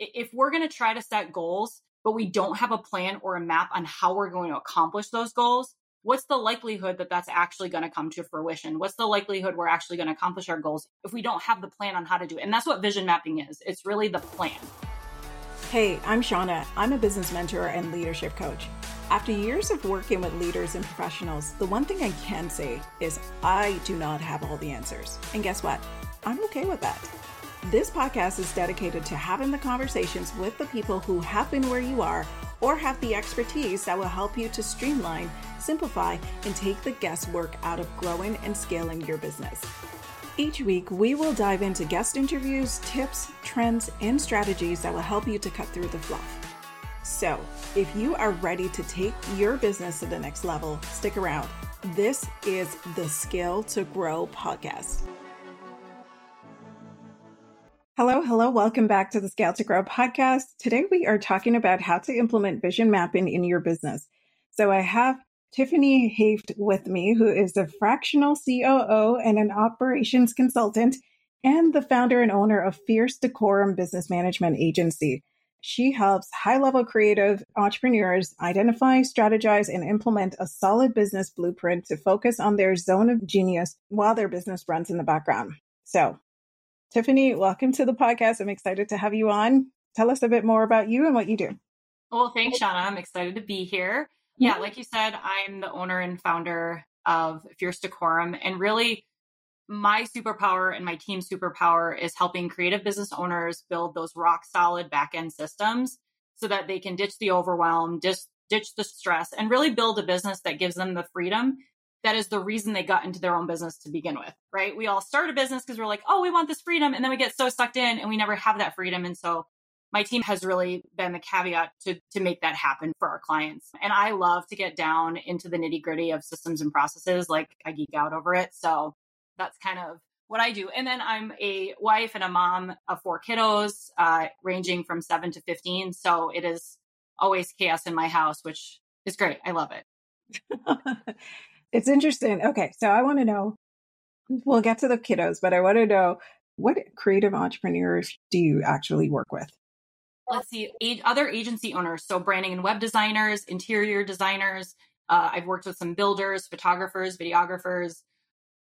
if we're going to try to set goals, but we don't have a plan or a map on how we're going to accomplish those goals, what's the likelihood that that's actually going to come to fruition? What's the likelihood we're actually going to accomplish our goals if we don't have the plan on how to do it? And that's what vision mapping is. It's really the plan. Hey, I'm Shauna. I'm a business mentor and leadership coach. After years of working with leaders and professionals, the one thing I can say is I do not have all the answers. And guess what? I'm okay with that. This podcast is dedicated to having the conversations with the people who have been where you are or have the expertise that will help you to streamline, simplify, and take the guesswork out of growing and scaling your business. Each week, we will dive into guest interviews, tips, trends, and strategies that will help you to cut through the fluff. So, if you are ready to take your business to the next level, stick around. This is the Scale to Grow podcast. Hello, hello. Welcome back to the Scale to Grow podcast. Today we are talking about how to implement vision mapping in your business. So I have Tiffany Hoeft with me, who is a fractional COO and an operations consultant and the founder and owner of Fierce Decorum Business Management Agency. She helps high level creative entrepreneurs identify, strategize, and implement a solid business blueprint to focus on their zone of genius while their business runs in the background. So Tiffany, welcome to the podcast. I'm excited to have you on. Tell us a bit more about you and what you do. Well, thanks, Shauna. I'm excited to be here. Mm-hmm. Yeah, like you said, I'm the owner and founder of Fierce Decorum. And really, my superpower and my team's superpower is helping creative business owners build those rock solid back end systems so that they can ditch the overwhelm, just ditch the stress, and really build a business that gives them the freedom that is the reason they got into their own business to begin with, right? We all start a business because we're like, oh, we want this freedom. And then we get so sucked in and we never have that freedom. And so my team has really been the caveat to, to make that happen for our clients. And I love to get down into the nitty gritty of systems and processes. Like I geek out over it. So that's kind of what I do. And then I'm a wife and a mom of four kiddos, uh, ranging from seven to 15. So it is always chaos in my house, which is great. I love it. It's interesting. Okay, so I want to know. We'll get to the kiddos, but I want to know what creative entrepreneurs do you actually work with? Let's see, other agency owners, so branding and web designers, interior designers. Uh, I've worked with some builders, photographers, videographers.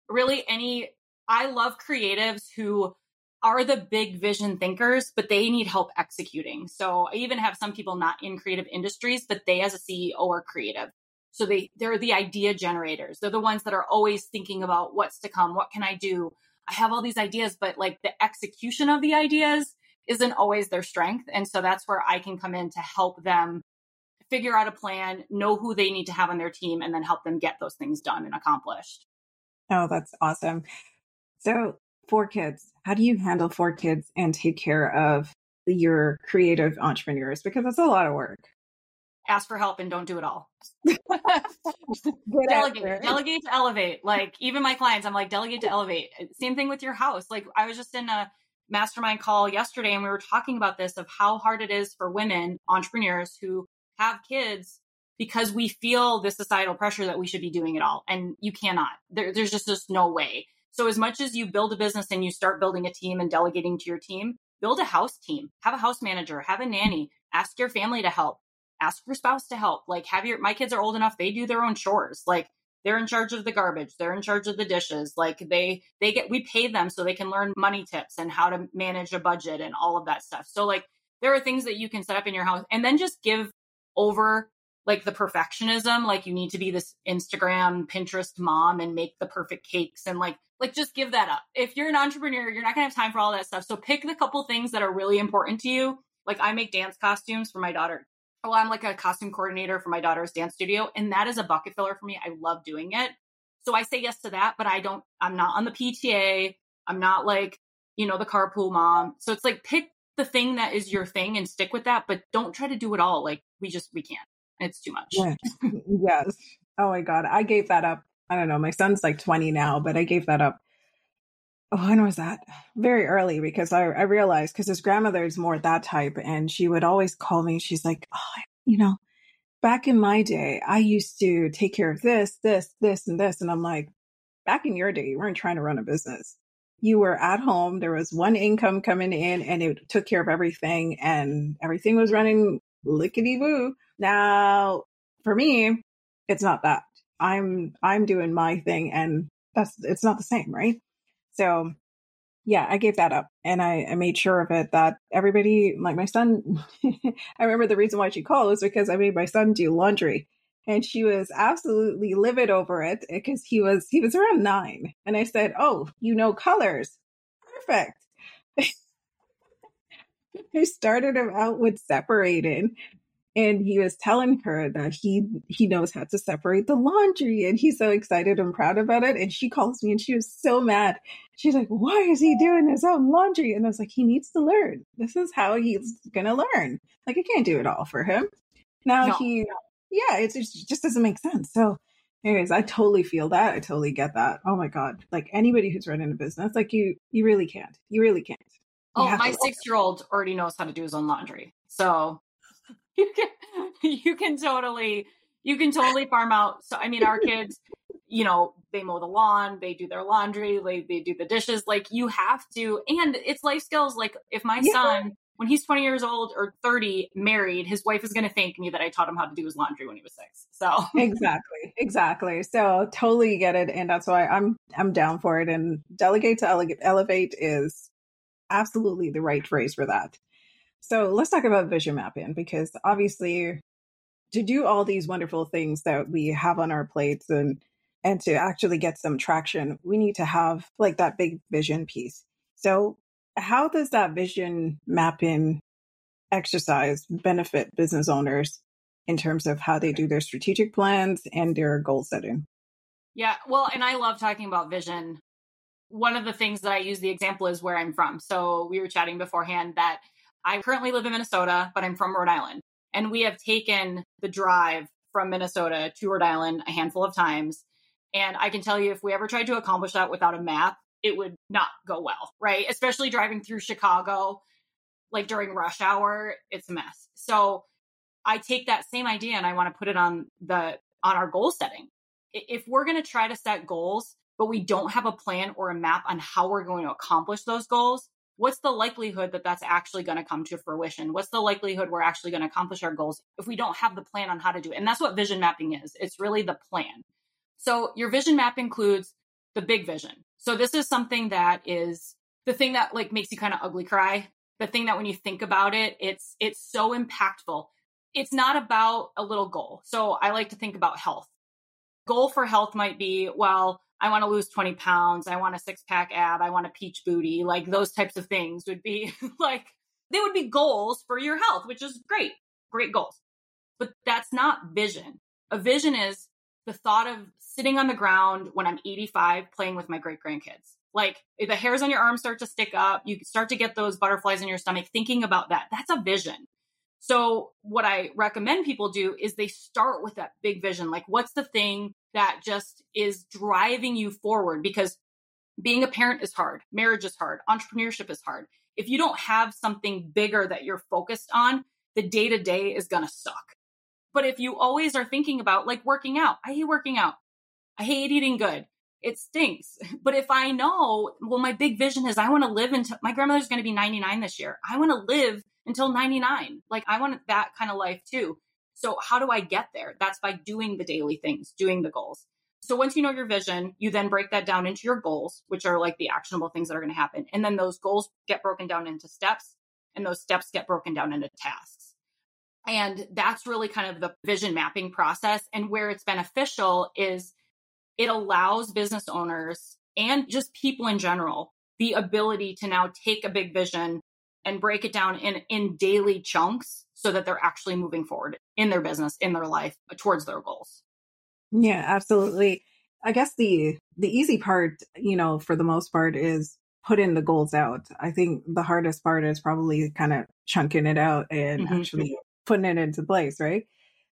Really, any. I love creatives who are the big vision thinkers, but they need help executing. So I even have some people not in creative industries, but they as a CEO are creative. So they they're the idea generators. They're the ones that are always thinking about what's to come, what can I do? I have all these ideas, but like the execution of the ideas isn't always their strength. And so that's where I can come in to help them figure out a plan, know who they need to have on their team, and then help them get those things done and accomplished. Oh, that's awesome. So, four kids, how do you handle four kids and take care of your creative entrepreneurs? Because it's a lot of work ask for help and don't do it all. delegate, delegate to elevate. Like even my clients, I'm like, delegate to elevate. Uh, same thing with your house. Like I was just in a mastermind call yesterday and we were talking about this of how hard it is for women entrepreneurs who have kids because we feel this societal pressure that we should be doing it all. And you cannot. There, there's just, just no way. So as much as you build a business and you start building a team and delegating to your team, build a house team, have a house manager, have a nanny, ask your family to help ask your spouse to help. Like have your my kids are old enough, they do their own chores. Like they're in charge of the garbage, they're in charge of the dishes. Like they they get we pay them so they can learn money tips and how to manage a budget and all of that stuff. So like there are things that you can set up in your house and then just give over like the perfectionism like you need to be this instagram pinterest mom and make the perfect cakes and like like just give that up if you're an entrepreneur you're not going to have time for all that stuff so pick the couple things that are really important to you like i make dance costumes for my daughter well, I'm like a costume coordinator for my daughter's dance studio, and that is a bucket filler for me. I love doing it. So I say yes to that, but I don't, I'm not on the PTA. I'm not like, you know, the carpool mom. So it's like pick the thing that is your thing and stick with that, but don't try to do it all. Like we just, we can't. It's too much. Yes. yes. Oh my God. I gave that up. I don't know. My son's like 20 now, but I gave that up oh, when was that? Very early because I, I realized because his grandmother is more that type and she would always call me. She's like, oh, you know, back in my day, I used to take care of this, this, this, and this. And I'm like, back in your day, you weren't trying to run a business. you were at home, there was one income coming in and it took care of everything and everything was running lickety boo. Now, for me, it's not that. I'm I'm doing my thing and that's it's not the same, right? So yeah, I gave that up and I, I made sure of it that everybody, like my son, I remember the reason why she called was because I made my son do laundry and she was absolutely livid over it eh, because he was, he was around nine. And I said, Oh, you know colors. Perfect. I started him out with separating and he was telling her that he he knows how to separate the laundry and he's so excited and proud about it and she calls me and she was so mad she's like why is he doing his own laundry? And i was like he needs to learn. This is how he's gonna learn. Like i can't do it all for him. Now no. he yeah it just doesn't make sense. So anyways i totally feel that. I totally get that. Oh my god. Like anybody who's running a business like you you really can't. You really can't. You oh my six year old already knows how to do his own laundry. So you can you can totally you can totally farm out. So I mean, our kids, you know, they mow the lawn, they do their laundry, like they do the dishes. Like you have to, and it's life skills. Like if my yeah. son, when he's 20 years old or 30, married, his wife is going to thank me that I taught him how to do his laundry when he was six. So exactly, exactly. So totally get it, and that's why I'm I'm down for it. And delegate to ele- elevate is absolutely the right phrase for that. So let's talk about vision mapping because obviously to do all these wonderful things that we have on our plates and and to actually get some traction, we need to have like that big vision piece. So how does that vision mapping exercise benefit business owners in terms of how they do their strategic plans and their goal setting? Yeah, well, and I love talking about vision. One of the things that I use the example is where I'm from. So we were chatting beforehand that I currently live in Minnesota, but I'm from Rhode Island. And we have taken the drive from Minnesota to Rhode Island a handful of times. And I can tell you, if we ever tried to accomplish that without a map, it would not go well, right? Especially driving through Chicago, like during rush hour, it's a mess. So I take that same idea and I want to put it on the on our goal setting. If we're going to try to set goals, but we don't have a plan or a map on how we're going to accomplish those goals, what's the likelihood that that's actually going to come to fruition? What's the likelihood we're actually going to accomplish our goals if we don't have the plan on how to do it? And that's what vision mapping is. It's really the plan. So your vision map includes the big vision. So this is something that is the thing that like makes you kind of ugly cry. The thing that when you think about it, it's it's so impactful. It's not about a little goal. So I like to think about health. Goal for health might be, well, I want to lose 20 pounds. I want a six pack ab. I want a peach booty. Like those types of things would be like, they would be goals for your health, which is great, great goals. But that's not vision. A vision is the thought of sitting on the ground when I'm 85 playing with my great grandkids. Like the hairs on your arms start to stick up, you start to get those butterflies in your stomach, thinking about that. That's a vision. So, what I recommend people do is they start with that big vision. Like, what's the thing that just is driving you forward? Because being a parent is hard, marriage is hard, entrepreneurship is hard. If you don't have something bigger that you're focused on, the day to day is going to suck. But if you always are thinking about like working out, I hate working out, I hate eating good. It stinks. But if I know, well, my big vision is I want to live until my grandmother's going to be 99 this year. I want to live until 99. Like I want that kind of life too. So how do I get there? That's by doing the daily things, doing the goals. So once you know your vision, you then break that down into your goals, which are like the actionable things that are going to happen. And then those goals get broken down into steps and those steps get broken down into tasks. And that's really kind of the vision mapping process. And where it's beneficial is it allows business owners and just people in general the ability to now take a big vision and break it down in in daily chunks so that they're actually moving forward in their business in their life towards their goals yeah absolutely i guess the the easy part you know for the most part is putting the goals out i think the hardest part is probably kind of chunking it out and mm-hmm. actually putting it into place right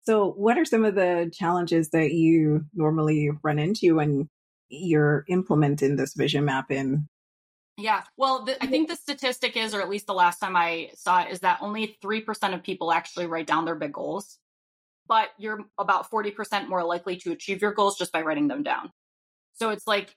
so what are some of the challenges that you normally run into when you're implementing this vision mapping yeah. Well, the, I mm-hmm. think the statistic is, or at least the last time I saw it, is that only 3% of people actually write down their big goals. But you're about 40% more likely to achieve your goals just by writing them down. So it's like,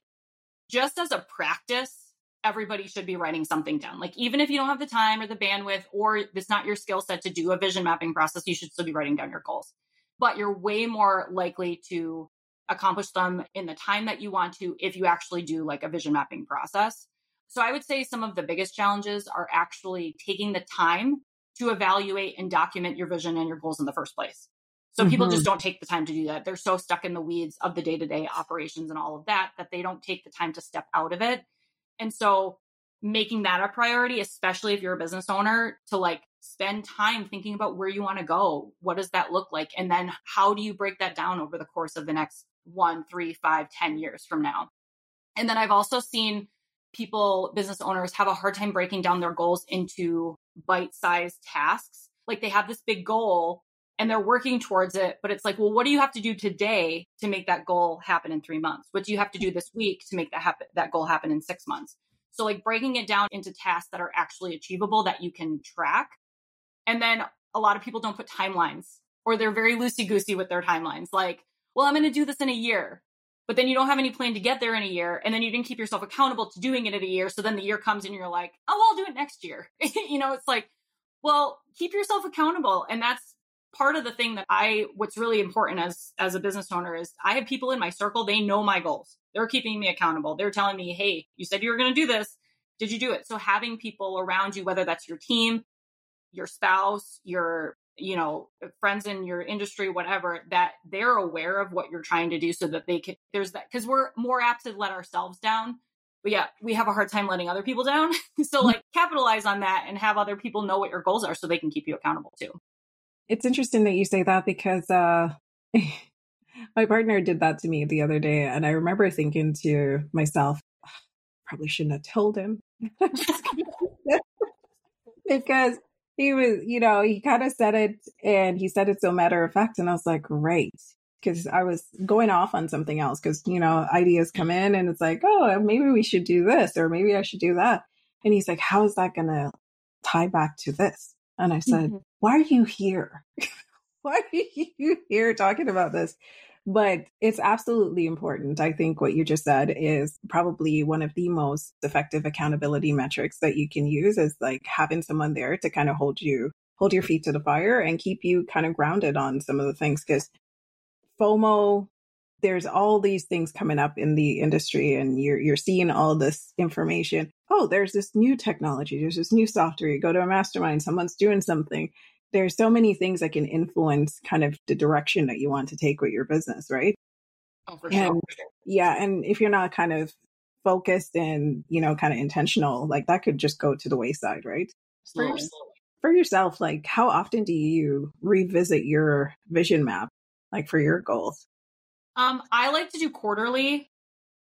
just as a practice, everybody should be writing something down. Like even if you don't have the time or the bandwidth or it's not your skill set to do a vision mapping process, you should still be writing down your goals. But you're way more likely to accomplish them in the time that you want to if you actually do like a vision mapping process. So I would say some of the biggest challenges are actually taking the time to evaluate and document your vision and your goals in the first place. So mm-hmm. people just don't take the time to do that. They're so stuck in the weeds of the day to day operations and all of that that they don't take the time to step out of it. And so making that a priority, especially if you're a business owner, to like spend time thinking about where you want to go. What does that look like? And then how do you break that down over the course of the next one, three, five, ten years from now? And then I've also seen people, business owners, have a hard time breaking down their goals into bite sized tasks. Like they have this big goal and they're working towards it. But it's like, well, what do you have to do today to make that goal happen in three months? What do you have to do this week to make that happen, that goal happen in six months? So like breaking it down into tasks that are actually achievable that you can track. And then a lot of people don't put timelines or they're very loosey goosey with their timelines. Like, well, I'm going to do this in a year, but then you don't have any plan to get there in a year. And then you didn't keep yourself accountable to doing it in a year. So then the year comes and you're like, oh, I'll do it next year. you know, it's like, well, keep yourself accountable. And that's part of the thing that I what's really important as as a business owner is I have people in my circle, they know my goals. They're keeping me accountable. They're telling me, "Hey, you said you were going to do this. Did you do it?" So having people around you whether that's your team, your spouse, your you know, friends in your industry, whatever, that they're aware of what you're trying to do so that they can, there's that, because we're more apt to let ourselves down. But yeah, we have a hard time letting other people down. so, like, capitalize on that and have other people know what your goals are so they can keep you accountable too. It's interesting that you say that because uh, my partner did that to me the other day. And I remember thinking to myself, probably shouldn't have told him. because he was, you know, he kind of said it and he said it so matter of fact. And I was like, right. Because I was going off on something else because, you know, ideas come in and it's like, oh, maybe we should do this or maybe I should do that. And he's like, how is that going to tie back to this? And I said, mm-hmm. Why are you here? Why are you here talking about this? But it's absolutely important. I think what you just said is probably one of the most effective accountability metrics that you can use is like having someone there to kind of hold you, hold your feet to the fire and keep you kind of grounded on some of the things. Cause FOMO, there's all these things coming up in the industry and you're you're seeing all this information. Oh, there's this new technology, there's this new software. You go to a mastermind, someone's doing something. There's so many things that can influence kind of the direction that you want to take with your business, right? Oh, for sure. Yeah, and if you're not kind of focused and, you know, kind of intentional, like that could just go to the wayside, right? For, yourself, for yourself, like how often do you revisit your vision map, like for your goals? Um, I like to do quarterly.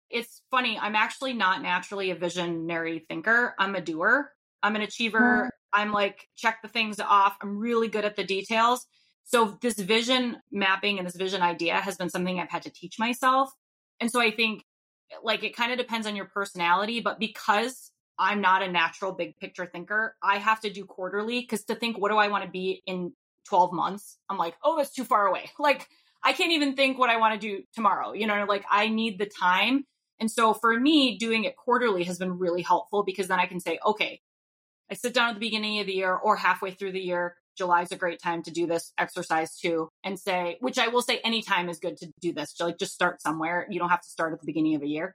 It's funny. I'm actually not naturally a visionary thinker. I'm a doer. I'm an achiever. Mm-hmm. I'm like, check the things off. I'm really good at the details. So this vision mapping and this vision idea has been something I've had to teach myself. And so I think like it kind of depends on your personality, but because I'm not a natural big picture thinker, I have to do quarterly because to think, what do I want to be in 12 months? I'm like, oh, that's too far away. Like I can't even think what I want to do tomorrow. You know, like I need the time. And so for me, doing it quarterly has been really helpful because then I can say, okay, I sit down at the beginning of the year or halfway through the year. July is a great time to do this exercise too, and say, which I will say anytime is good to do this. Like just start somewhere. You don't have to start at the beginning of a year.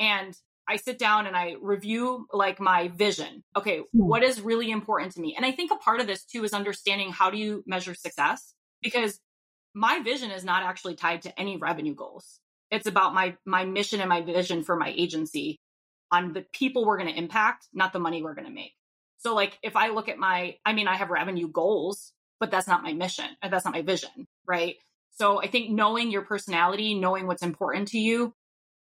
And I sit down and I review like my vision. Okay, hmm. what is really important to me? And I think a part of this too is understanding how do you measure success? Because my vision is not actually tied to any revenue goals. It's about my my mission and my vision for my agency on the people we're going to impact, not the money we're going to make. So like if I look at my I mean I have revenue goals, but that's not my mission. Uh, that's not my vision, right? So I think knowing your personality, knowing what's important to you,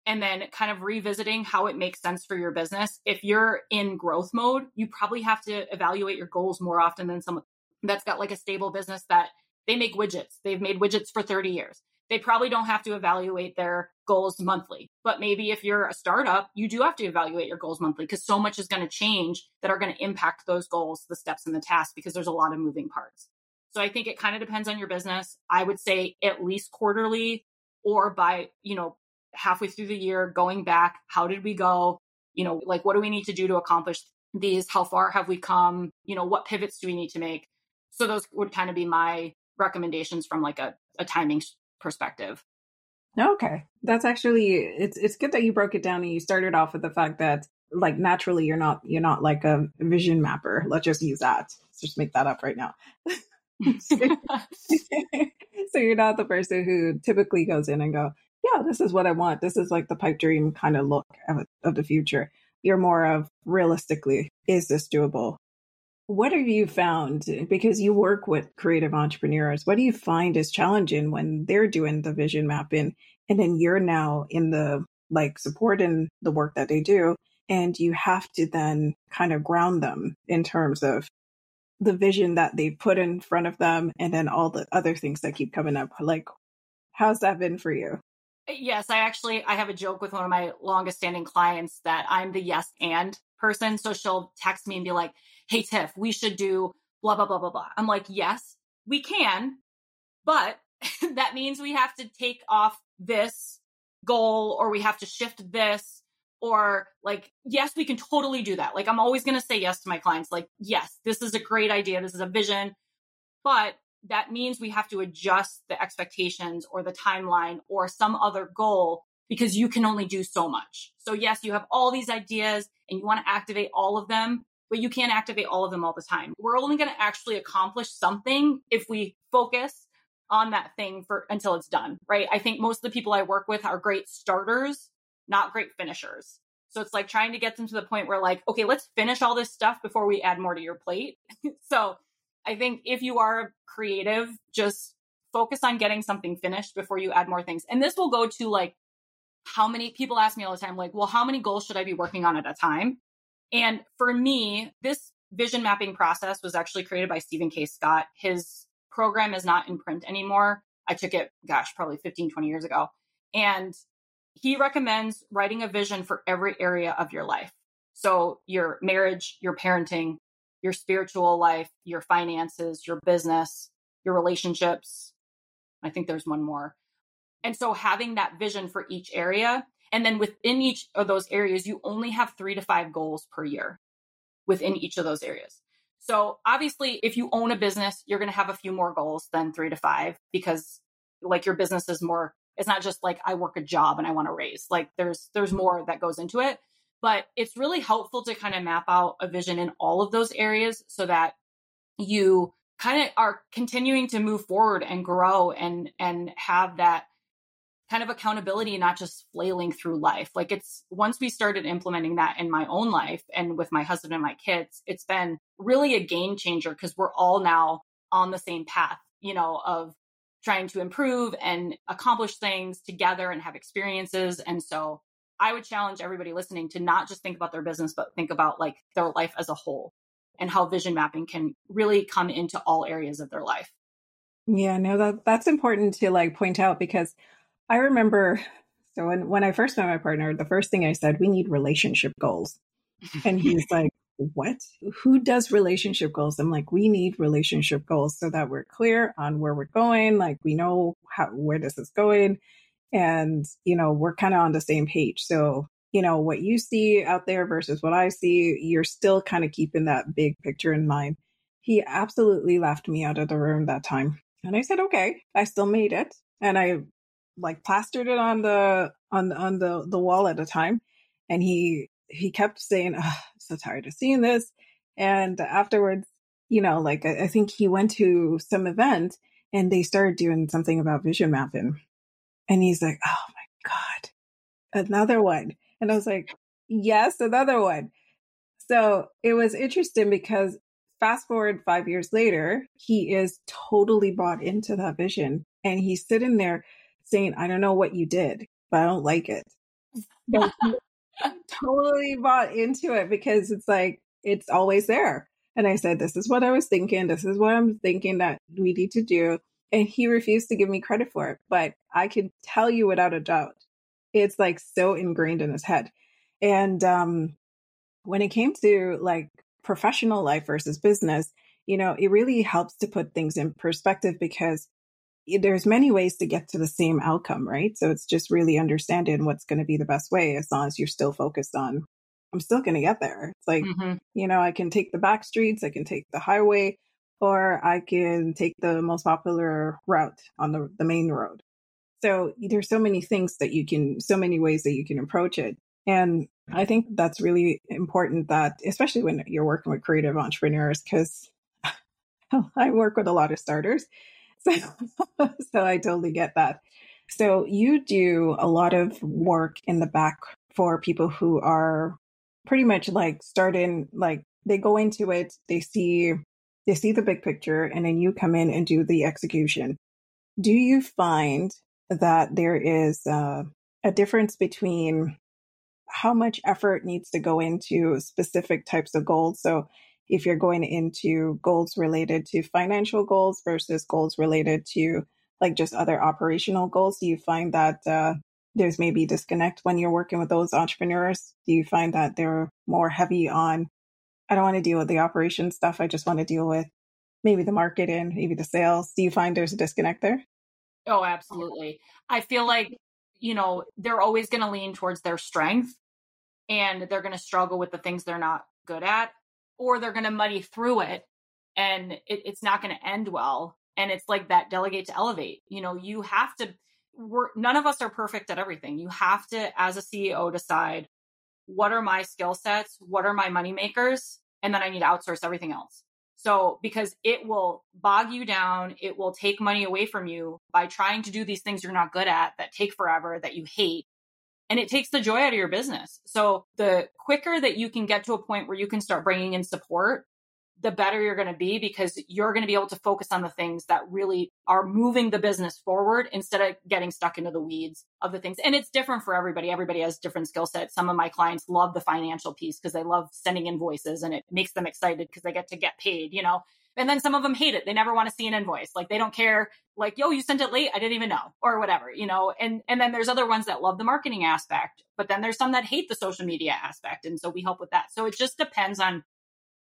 and then kind of revisiting how it makes sense for your business. If you're in growth mode, you probably have to evaluate your goals more often than someone that's got like a stable business that they make widgets. They've made widgets for 30 years. They probably don't have to evaluate their goals monthly. But maybe if you're a startup, you do have to evaluate your goals monthly because so much is going to change that are going to impact those goals, the steps and the tasks because there's a lot of moving parts. So I think it kind of depends on your business. I would say at least quarterly or by, you know, halfway through the year going back, how did we go? you know, like what do we need to do to accomplish these? How far have we come? You know, what pivots do we need to make? So those would kind of be my recommendations from like a, a timing perspective. Okay. That's actually it's it's good that you broke it down and you started off with the fact that like naturally you're not you're not like a vision mapper. Let's just use that. Let's just make that up right now. so you're not the person who typically goes in and go, yeah, this is what I want. This is like the pipe dream kind of look of, of the future. You're more of realistically, is this doable? What have you found? Because you work with creative entrepreneurs, what do you find is challenging when they're doing the vision mapping and then you're now in the like supporting the work that they do and you have to then kind of ground them in terms of the vision that they put in front of them and then all the other things that keep coming up like how's that been for you yes i actually i have a joke with one of my longest standing clients that i'm the yes and person so she'll text me and be like hey tiff we should do blah blah blah blah blah. I'm like yes we can but that means we have to take off this goal or we have to shift this or like yes we can totally do that. Like i'm always going to say yes to my clients like yes this is a great idea this is a vision but that means we have to adjust the expectations or the timeline or some other goal because you can only do so much. So yes you have all these ideas and you want to activate all of them but you can't activate all of them all the time we're only going to actually accomplish something if we focus on that thing for until it's done right i think most of the people i work with are great starters not great finishers. So it's like trying to get them to the point where like, okay, let's finish all this stuff before we add more to your plate. so I think if you are creative, just focus on getting something finished before you add more things. And this will go to like how many people ask me all the time, like, well, how many goals should I be working on at a time? And for me, this vision mapping process was actually created by Steven K. Scott. His program is not in print anymore. I took it, gosh, probably 15, 20 years ago. And he recommends writing a vision for every area of your life. So, your marriage, your parenting, your spiritual life, your finances, your business, your relationships. I think there's one more. And so, having that vision for each area, and then within each of those areas, you only have three to five goals per year within each of those areas. So, obviously, if you own a business, you're going to have a few more goals than three to five because, like, your business is more it's not just like I work a job and I want to raise. Like there's there's more that goes into it. But it's really helpful to kind of map out a vision in all of those areas so that you kind of are continuing to move forward and grow and and have that kind of accountability not just flailing through life like it's once we started implementing that in my own life and with my husband and my kids it's been really a game changer because we're all now on the same path you know of trying to improve and accomplish things together and have experiences. And so I would challenge everybody listening to not just think about their business, but think about like their life as a whole and how vision mapping can really come into all areas of their life. Yeah, no, that that's important to like point out because I remember so when when I first met my partner, the first thing I said, we need relationship goals. And he's like, what? Who does relationship goals? I'm like, we need relationship goals so that we're clear on where we're going. Like we know how, where this is going. And, you know, we're kind of on the same page. So, you know, what you see out there versus what I see, you're still kind of keeping that big picture in mind. He absolutely laughed me out of the room that time. And I said, okay, I still made it. And I like plastered it on the, on, on the, the wall at a time. And he he kept saying, oh, so tired of seeing this. And afterwards, you know, like I, I think he went to some event and they started doing something about vision mapping. And he's like, oh my God, another one. And I was like, yes, another one. So it was interesting because fast forward five years later, he is totally bought into that vision. And he's sitting there saying, I don't know what you did, but I don't like it. But totally bought into it because it's like, it's always there. And I said, This is what I was thinking. This is what I'm thinking that we need to do. And he refused to give me credit for it. But I can tell you without a doubt, it's like so ingrained in his head. And um, when it came to like professional life versus business, you know, it really helps to put things in perspective because there's many ways to get to the same outcome, right? So it's just really understanding what's going to be the best way as long as you're still focused on I'm still going to get there. It's like, mm-hmm. you know, I can take the back streets, I can take the highway, or I can take the most popular route on the, the main road. So there's so many things that you can, so many ways that you can approach it. And I think that's really important that, especially when you're working with creative entrepreneurs, because I work with a lot of starters. So, so I totally get that. So you do a lot of work in the back for people who are pretty much like starting, like they go into it, they see, they see the big picture and then you come in and do the execution. Do you find that there is uh, a difference between how much effort needs to go into specific types of goals. So if you're going into goals related to financial goals versus goals related to like just other operational goals, do you find that uh, there's maybe disconnect when you're working with those entrepreneurs? Do you find that they're more heavy on, I don't want to deal with the operation stuff. I just want to deal with maybe the marketing, maybe the sales. Do you find there's a disconnect there? Oh, absolutely. I feel like, you know, they're always going to lean towards their strength and they're going to struggle with the things they're not good at, or they're going to muddy through it and it, it's not going to end well. And it's like that delegate to elevate. You know, you have to, we're, none of us are perfect at everything. You have to, as a CEO, decide what are my skill sets? What are my money makers? And then I need to outsource everything else. So, because it will bog you down, it will take money away from you by trying to do these things you're not good at that take forever, that you hate, and it takes the joy out of your business. So the quicker that you can get to a point where you can start bringing in support, the better you're going to be because you're going to be able to focus on the things that really are moving the business forward instead of getting stuck into the weeds of the things. And it's different for everybody. Everybody has different skill sets. Some of my clients love the financial piece because they love sending invoices and it makes them excited because they get to get paid, you know. And then some of them hate it. They never want to see an invoice. Like they don't care. Like, yo, you sent it late. I didn't even know or whatever, you know, and, and then there's other ones that love the marketing aspect, but then there's some that hate the social media aspect. And so we help with that. So it just depends on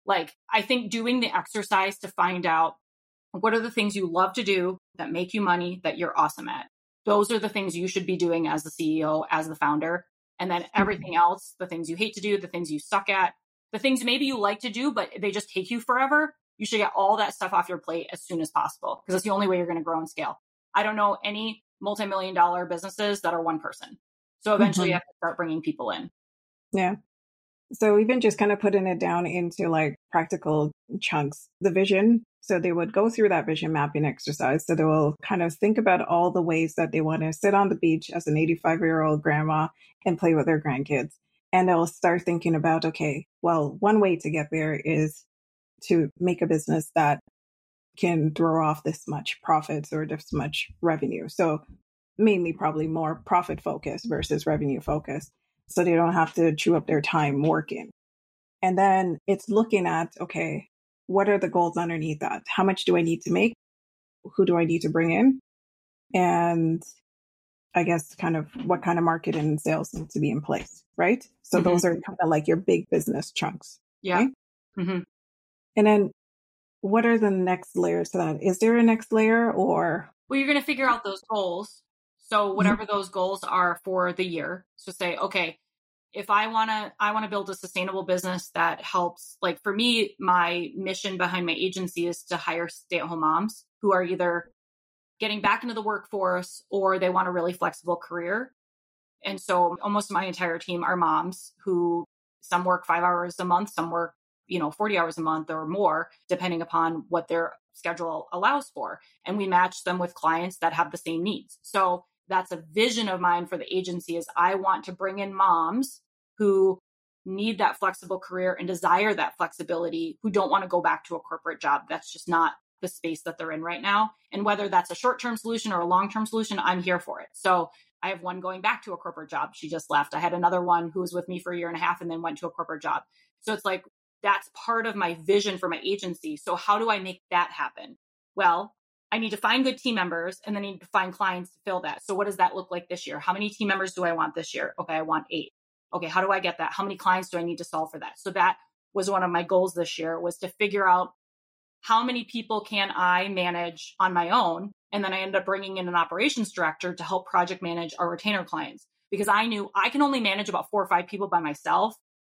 like, I think doing the exercise to find out what are the things you love to do that make you money that you're awesome at. Those are the things you should be doing as the CEO, as the founder. And then mm-hmm. everything else, the things you hate to do, the things you suck at, the things maybe you like to do, but they just take you forever you should get all that stuff off your plate as soon as possible because that's the only way you're going to grow and scale. I don't know any multi-million dollar businesses that are one person. So eventually mm-hmm. you have to start bringing people in. Yeah. So even just kind of putting it down into like practical chunks, the vision. So they would go through that vision mapping exercise. So they will kind of think about all the ways that they want to sit on the beach as an 85 year old grandma and play with their grandkids. And they'll start thinking about, okay, well, one way to get there is to make a business that can throw off this much profits or this much revenue. So mainly probably more profit focused versus revenue focused. So they don't have to chew up their time working. And then it's looking at, okay, what are the goals underneath that? How much do I need to make? Who do I need to bring in? And I guess kind of what kind of market and sales need to be in place, right? So mm-hmm. those are kind of like your big business chunks. Yeah. Right? Mm-hmm. And then what are the next layers to that? Is there a next layer or? Well, you're going to figure out those goals. So mm-hmm. whatever those goals are for the year. So say, okay, if I want to, I want to build a sustainable business that helps, like for me, my mission behind my agency is to hire stay at home moms who are either getting back into the workforce or they want a really flexible career. And so almost my entire team are moms who some work five hours a month, some work you know 40 hours a month or more depending upon what their schedule allows for and we match them with clients that have the same needs so that's a vision of mine for the agency is i want to bring in moms who need that flexible career and desire that flexibility who don't want to go back to a corporate job that's just not the space that they're in right now and whether that's a short-term solution or a long-term solution i'm here for it so I have one going back to a corporate job. She just left. I had another one who was with me for a year and a half and then went to a corporate job. So it's like that's part of my vision for my agency. So how do I make that happen? Well, I need to find good team members and then I need to find clients to fill that. So what does that look like this year? How many team members do I want this year? Okay, I want eight. Okay, how do I get that? How many clients do I need to solve for that? So that was one of my goals this year was to figure out how many people can I manage on my own? And then I ended up bringing in an operations director to help project manage our retainer clients because I knew I can only manage about four or five people by myself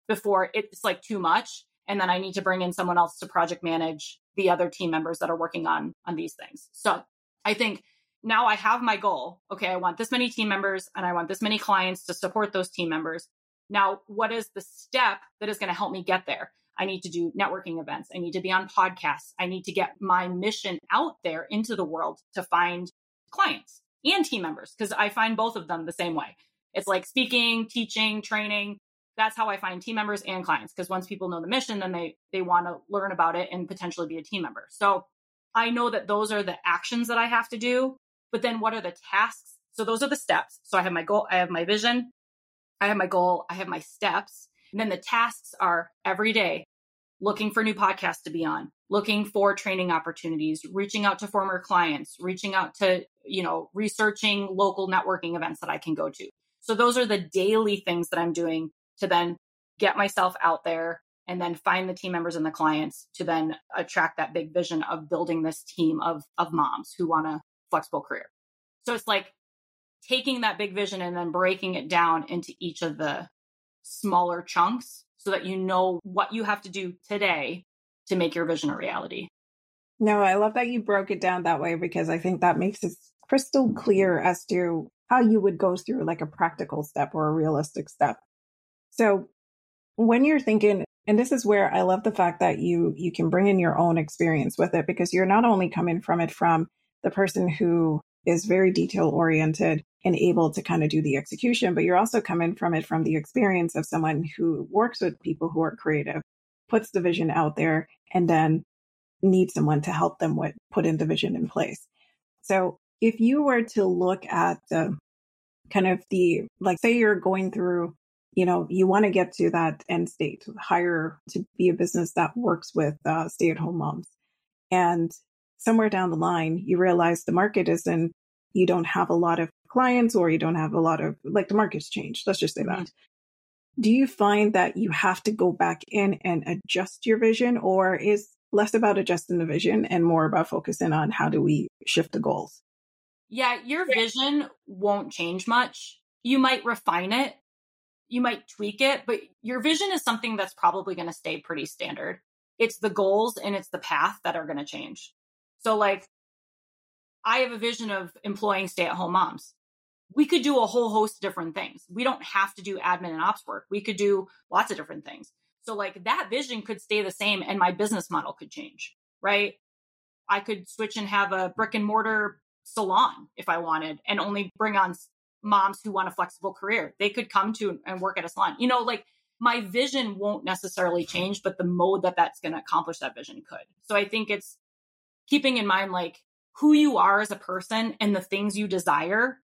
before it's like too much. And then I need to bring in someone else to project manage the other team members that are working on on these things. So I think now I have my goal. Okay, I want this many team members and I want this many clients to support those team members. Now, what is the step that is going to help me get there? I need to do networking events. I need to be on podcasts. I need to get my mission out there into the world to find clients and team members because I find both of them the same way. It's like speaking, teaching, training. That's how I find team members and clients because once people know the mission, then they they want to learn about it and potentially be a team member. So I know that those are the actions that I have to do, but then what are the tasks? So those are the steps. So I have my goal, I have my vision, I have my goal, I have my steps. And then the tasks are every day looking for new podcasts to be on, looking for training opportunities, reaching out to former clients, reaching out to, you know, researching local networking events that I can go to. So those are the daily things that I'm doing to then get myself out there and then find the team members and the clients to then attract that big vision of building this team of of moms who want a flexible career. So it's like taking that big vision and then breaking it down into each of the smaller chunks so that you know what you have to do today to make your vision a reality. No, I love that you broke it down that way because I think that makes it crystal clear as to how you would go through like a practical step or a realistic step. So when you're thinking and this is where I love the fact that you you can bring in your own experience with it because you're not only coming from it from the person who is very detail oriented and able to kind of do the execution, but you're also coming from it from the experience of someone who works with people who are creative, puts the vision out there, and then needs someone to help them with putting the vision in place. So if you were to look at the kind of the like say you're going through you know, you want to get to that end state, hire to be a business that works with uh, stay at home moms. And somewhere down the line, you realize the market isn't, you don't have a lot of clients or you don't have a lot of, like the market's changed. Let's just say mm-hmm. that. Do you find that you have to go back in and adjust your vision or is less about adjusting the vision and more about focusing on how do we shift the goals? Yeah, your vision won't change much. You might refine it you might tweak it, but your vision is something that's probably going to stay pretty standard. It's the goals and it's the path that are going to change. So, like, I have a vision of employing stay at home moms. We could do a whole host of different things. We don't have to do admin and ops work. We could do lots of different things. So, like, that vision could stay the same and my business model could change, right? I could switch and have a brick and mortar salon if I wanted and only bring on moms who want a flexible career. They could come to and work at a salon. You know, like my vision won't necessarily change, but the mode that that's going to accomplish that vision could. So I think it's keeping in mind like who you are as a person and the things you desire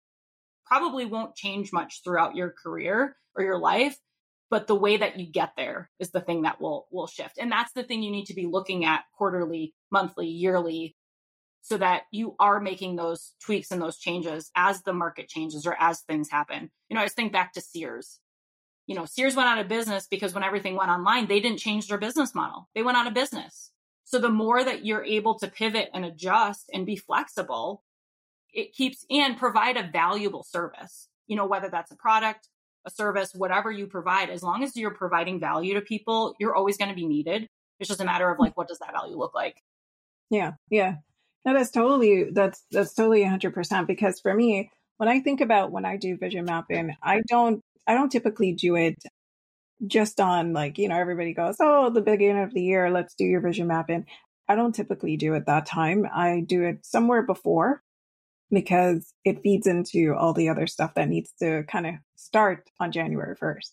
probably won't change much throughout your career or your life but the way that you get there is the thing that will will shift and that's the thing you need to be looking at quarterly monthly yearly so that you are making those tweaks and those changes as the market changes or as things happen. You know, I just think back to Sears. You know, Sears went out of business because when everything went online, they didn't change their business model. They went out of business. So the more that you're able to pivot and adjust and be flexible, it keeps and provide a valuable service. You know, whether that's a product, a service, whatever you provide, as long as you're providing value to people, you're always going to be needed. It's just a matter of hmm. like, what does that value look like? Yeah. Yeah. No, that's totally that's that's totally hundred percent. Because for me, when I think about when I do vision mapping, I don't I don't typically do it just on like you know everybody goes oh the beginning of the year let's do your vision mapping. I don't typically do it that time. I do it somewhere before because it feeds into all the other stuff that needs to kind of start on January 1st.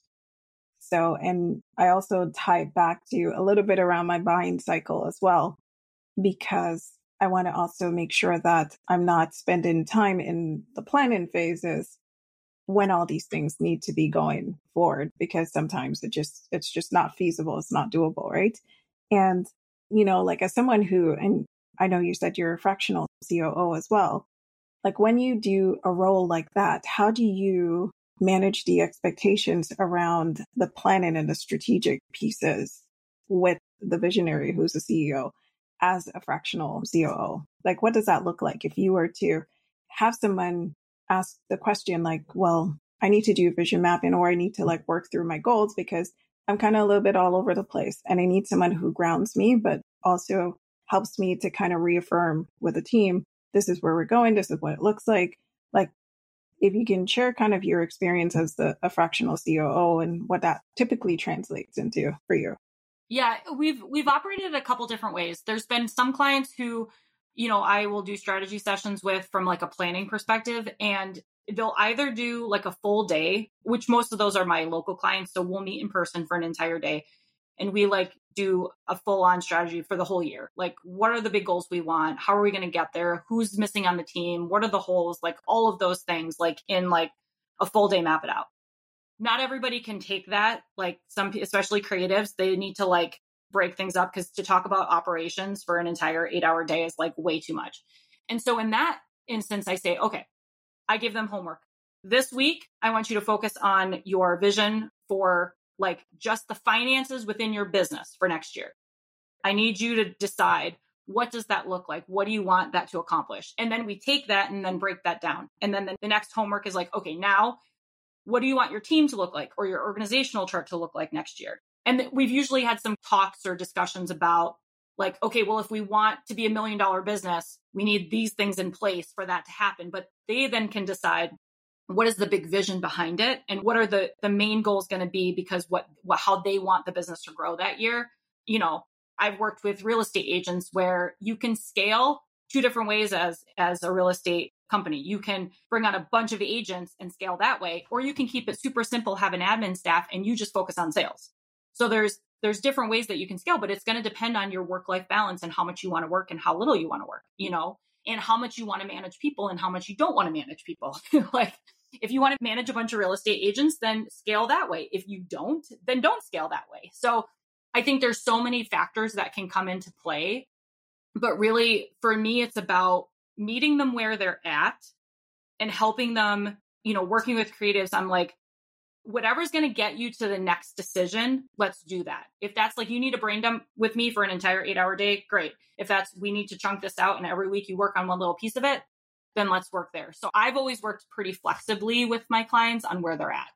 So, and I also tie it back to a little bit around my buying cycle as well, because I want to also make sure that I'm not spending time in the planning phases when all these things need to be going forward because sometimes it just it's just not feasible it's not doable right? And you know like as someone who and i know you said you're a fractional coo as well like when you do a role like that how do you manage the expectations around the planning and the strategic pieces with the visionary who's a ceo as a fractional COO? Like, what does that look like if you were to have someone ask the question, like, well, I need to do vision mapping or I need to like work through my goals because I'm kind of a little bit all over the place and I need someone who grounds me, but also helps me to kind of reaffirm with a team, this is where we're going. This is what it looks like. Like if you can share kind of your experience as the a fractional COO and what that typically translates into for you. Yeah, we've we've operated a couple different ways. There's been some clients who, you know, I will do strategy sessions with from like a planning perspective and they'll either do like a full day, which most of those are my local clients, so we'll meet in person for an entire day and we like do a full on strategy for the whole year. Like, what are the big goals we want? How are we going to get there? Who's missing on the team? What are the holes? Like, all of those things, like in like a full day, map it out. Not everybody can take that. Like, some, especially creatives, they need to like break things up because to talk about operations for an entire eight hour day is like way too much. And so, in that instance, I say, okay, I give them homework. This week, I want you to focus on your vision for like just the finances within your business for next year. I need you to decide what does that look like? What do you want that to accomplish? And then we take that and then break that down. And then the next homework is like, okay, now what do you want your team to look like or your organizational chart to look like next year? And we've usually had some talks or discussions about like, okay, well, if we want to be a million dollar business, we need these things in place for that to happen. But they then can decide what is the big vision behind it and what are the the main goals going to be because what, what how they want the business to grow that year you know i've worked with real estate agents where you can scale two different ways as as a real estate company you can bring on a bunch of agents and scale that way or you can keep it super simple have an admin staff and you just focus on sales so there's there's different ways that you can scale but it's going to depend on your work life balance and how much you want to work and how little you want to work you know and how much you want to manage people and how much you don't want to manage people like if you want to manage a bunch of real estate agents, then scale that way. If you don't, then don't scale that way. So I think there's so many factors that can come into play. But really, for me, it's about meeting them where they're at and helping them, you know, working with creatives. I'm like, whatever's going to get you to the next decision, let's do that. If that's like you need a brain dump with me for an entire eight hour day, great. If that's we need to chunk this out and every week you work on one little piece of it, then let's work there. So I've always worked pretty flexibly with my clients on where they're at.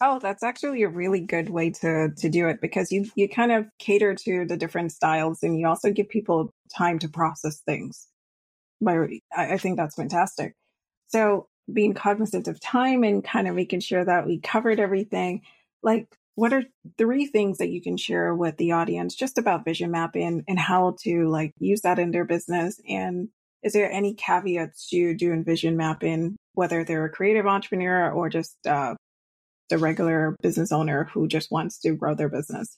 Oh, that's actually a really good way to to do it because you you kind of cater to the different styles and you also give people time to process things. I, I think that's fantastic. So being cognizant of time and kind of making sure that we covered everything, like what are three things that you can share with the audience just about vision mapping and how to like use that in their business and is there any caveats to doing vision mapping, whether they're a creative entrepreneur or just uh, the regular business owner who just wants to grow their business?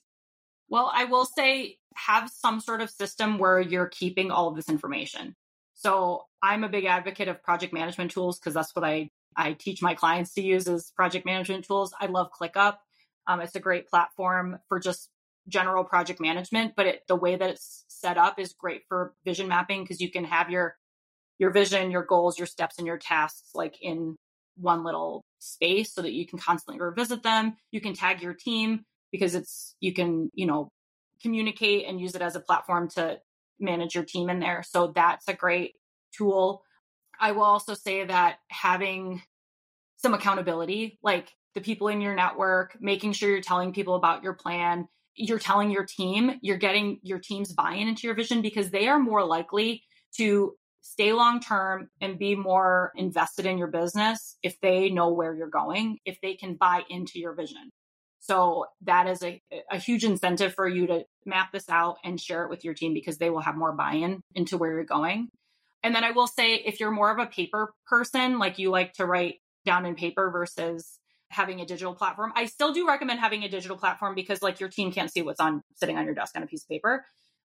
Well, I will say have some sort of system where you're keeping all of this information. So I'm a big advocate of project management tools because that's what I, I teach my clients to use as project management tools. I love ClickUp. Um, it's a great platform for just general project management, but it, the way that it's set up is great for vision mapping because you can have your your vision, your goals, your steps, and your tasks like in one little space so that you can constantly revisit them. You can tag your team because it's you can you know communicate and use it as a platform to manage your team in there. So that's a great tool. I will also say that having some accountability, like the people in your network, making sure you're telling people about your plan, you're telling your team, you're getting your team's buy in into your vision because they are more likely to stay long term and be more invested in your business if they know where you're going, if they can buy into your vision. So that is a, a huge incentive for you to map this out and share it with your team because they will have more buy in into where you're going. And then I will say, if you're more of a paper person, like you like to write down in paper versus having a digital platform. I still do recommend having a digital platform because like your team can't see what's on sitting on your desk on a piece of paper.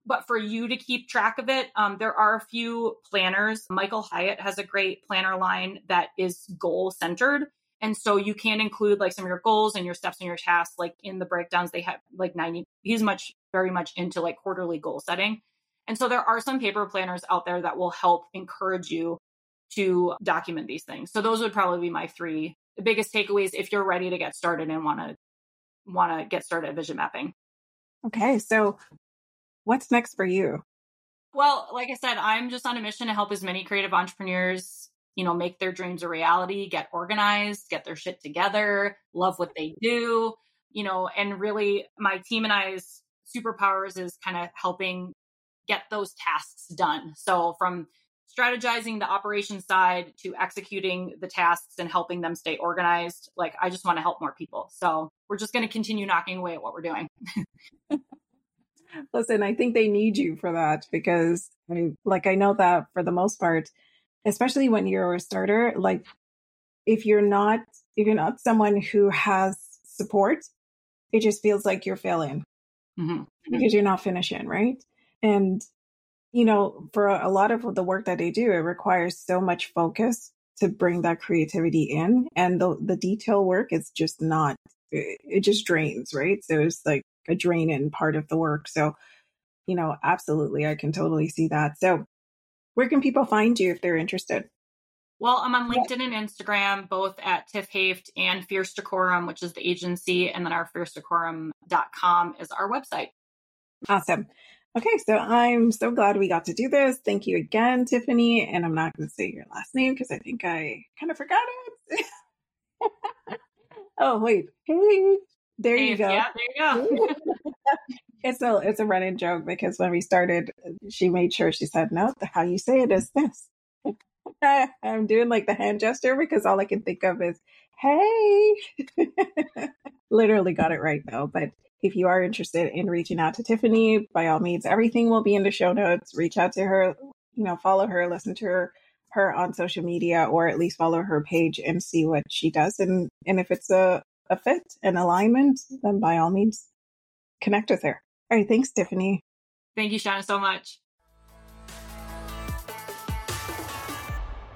But for you to keep track of it, um, there are a few planners. Michael Hyatt has a great planner line that is goal centered. And so you can include like some of your goals and your steps and your tasks, like in the breakdowns, they have like 90, he's much, very much into like quarterly goal setting. And so there are some paper planners out there that will help encourage you to document these things. So those would probably be my three the biggest takeaways if you're ready to get started and want to want to get started vision mapping. Okay, so what's next for you? Well, like I said, I'm just on a mission to help as many creative entrepreneurs, you know, make their dreams a reality, get organized, get their shit together, love what they do. you know, and really my team and I's superpowers is kind of helping get those tasks done. So from strategizing the operation side to executing the tasks and helping them stay organized, like I just want to help more people. So we're just going to continue knocking away at what we're doing. Listen, I think they need you for that because I like I know that for the most part, especially when you're a starter, like if you're not if you're not someone who has support, it just feels like you're failing mm-hmm. because you're not finishing, right? And you know, for a lot of the work that they do, it requires so much focus to bring that creativity in, and the the detail work is just not. It, it just drains, right? So it's like a drain in part of the work. So, you know, absolutely, I can totally see that. So, where can people find you if they're interested? Well, I'm on LinkedIn and Instagram, both at Tiff Hoeft and Fierce Decorum, which is the agency, and then our fiercedecorum.com is our website. Awesome. Okay, so I'm so glad we got to do this. Thank you again, Tiffany. And I'm not going to say your last name because I think I kind of forgot it. oh, wait. Hey, there you go. Yeah, there you go. it's a it's a running joke because when we started, she made sure she said, "No, how you say it is this." I'm doing like the hand gesture because all I can think of is, "Hey." Literally got it right though, but if you are interested in reaching out to Tiffany, by all means, everything will be in the show notes. Reach out to her, you know, follow her, listen to her her on social media or at least follow her page and see what she does and and if it's a a fit and alignment, then by all means, connect with her. All right. Thanks, Tiffany. Thank you, Shauna, so much.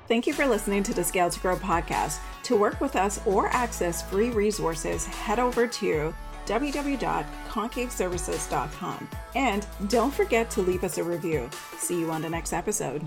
Thank you for listening to the Scale to Grow podcast. To work with us or access free resources, head over to www.koncaveservices.com. And don't forget to leave us a review. See you on the next episode.